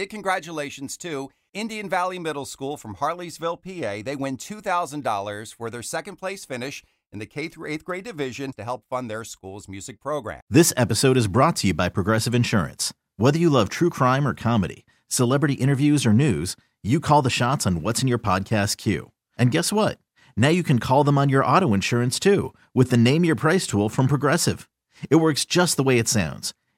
Big congratulations to Indian Valley Middle School from Harleysville, PA. They win $2,000 for their second place finish in the K through 8th grade division to help fund their school's music program. This episode is brought to you by Progressive Insurance. Whether you love true crime or comedy, celebrity interviews or news, you call the shots on what's in your podcast queue. And guess what? Now you can call them on your auto insurance too with the Name Your Price tool from Progressive. It works just the way it sounds.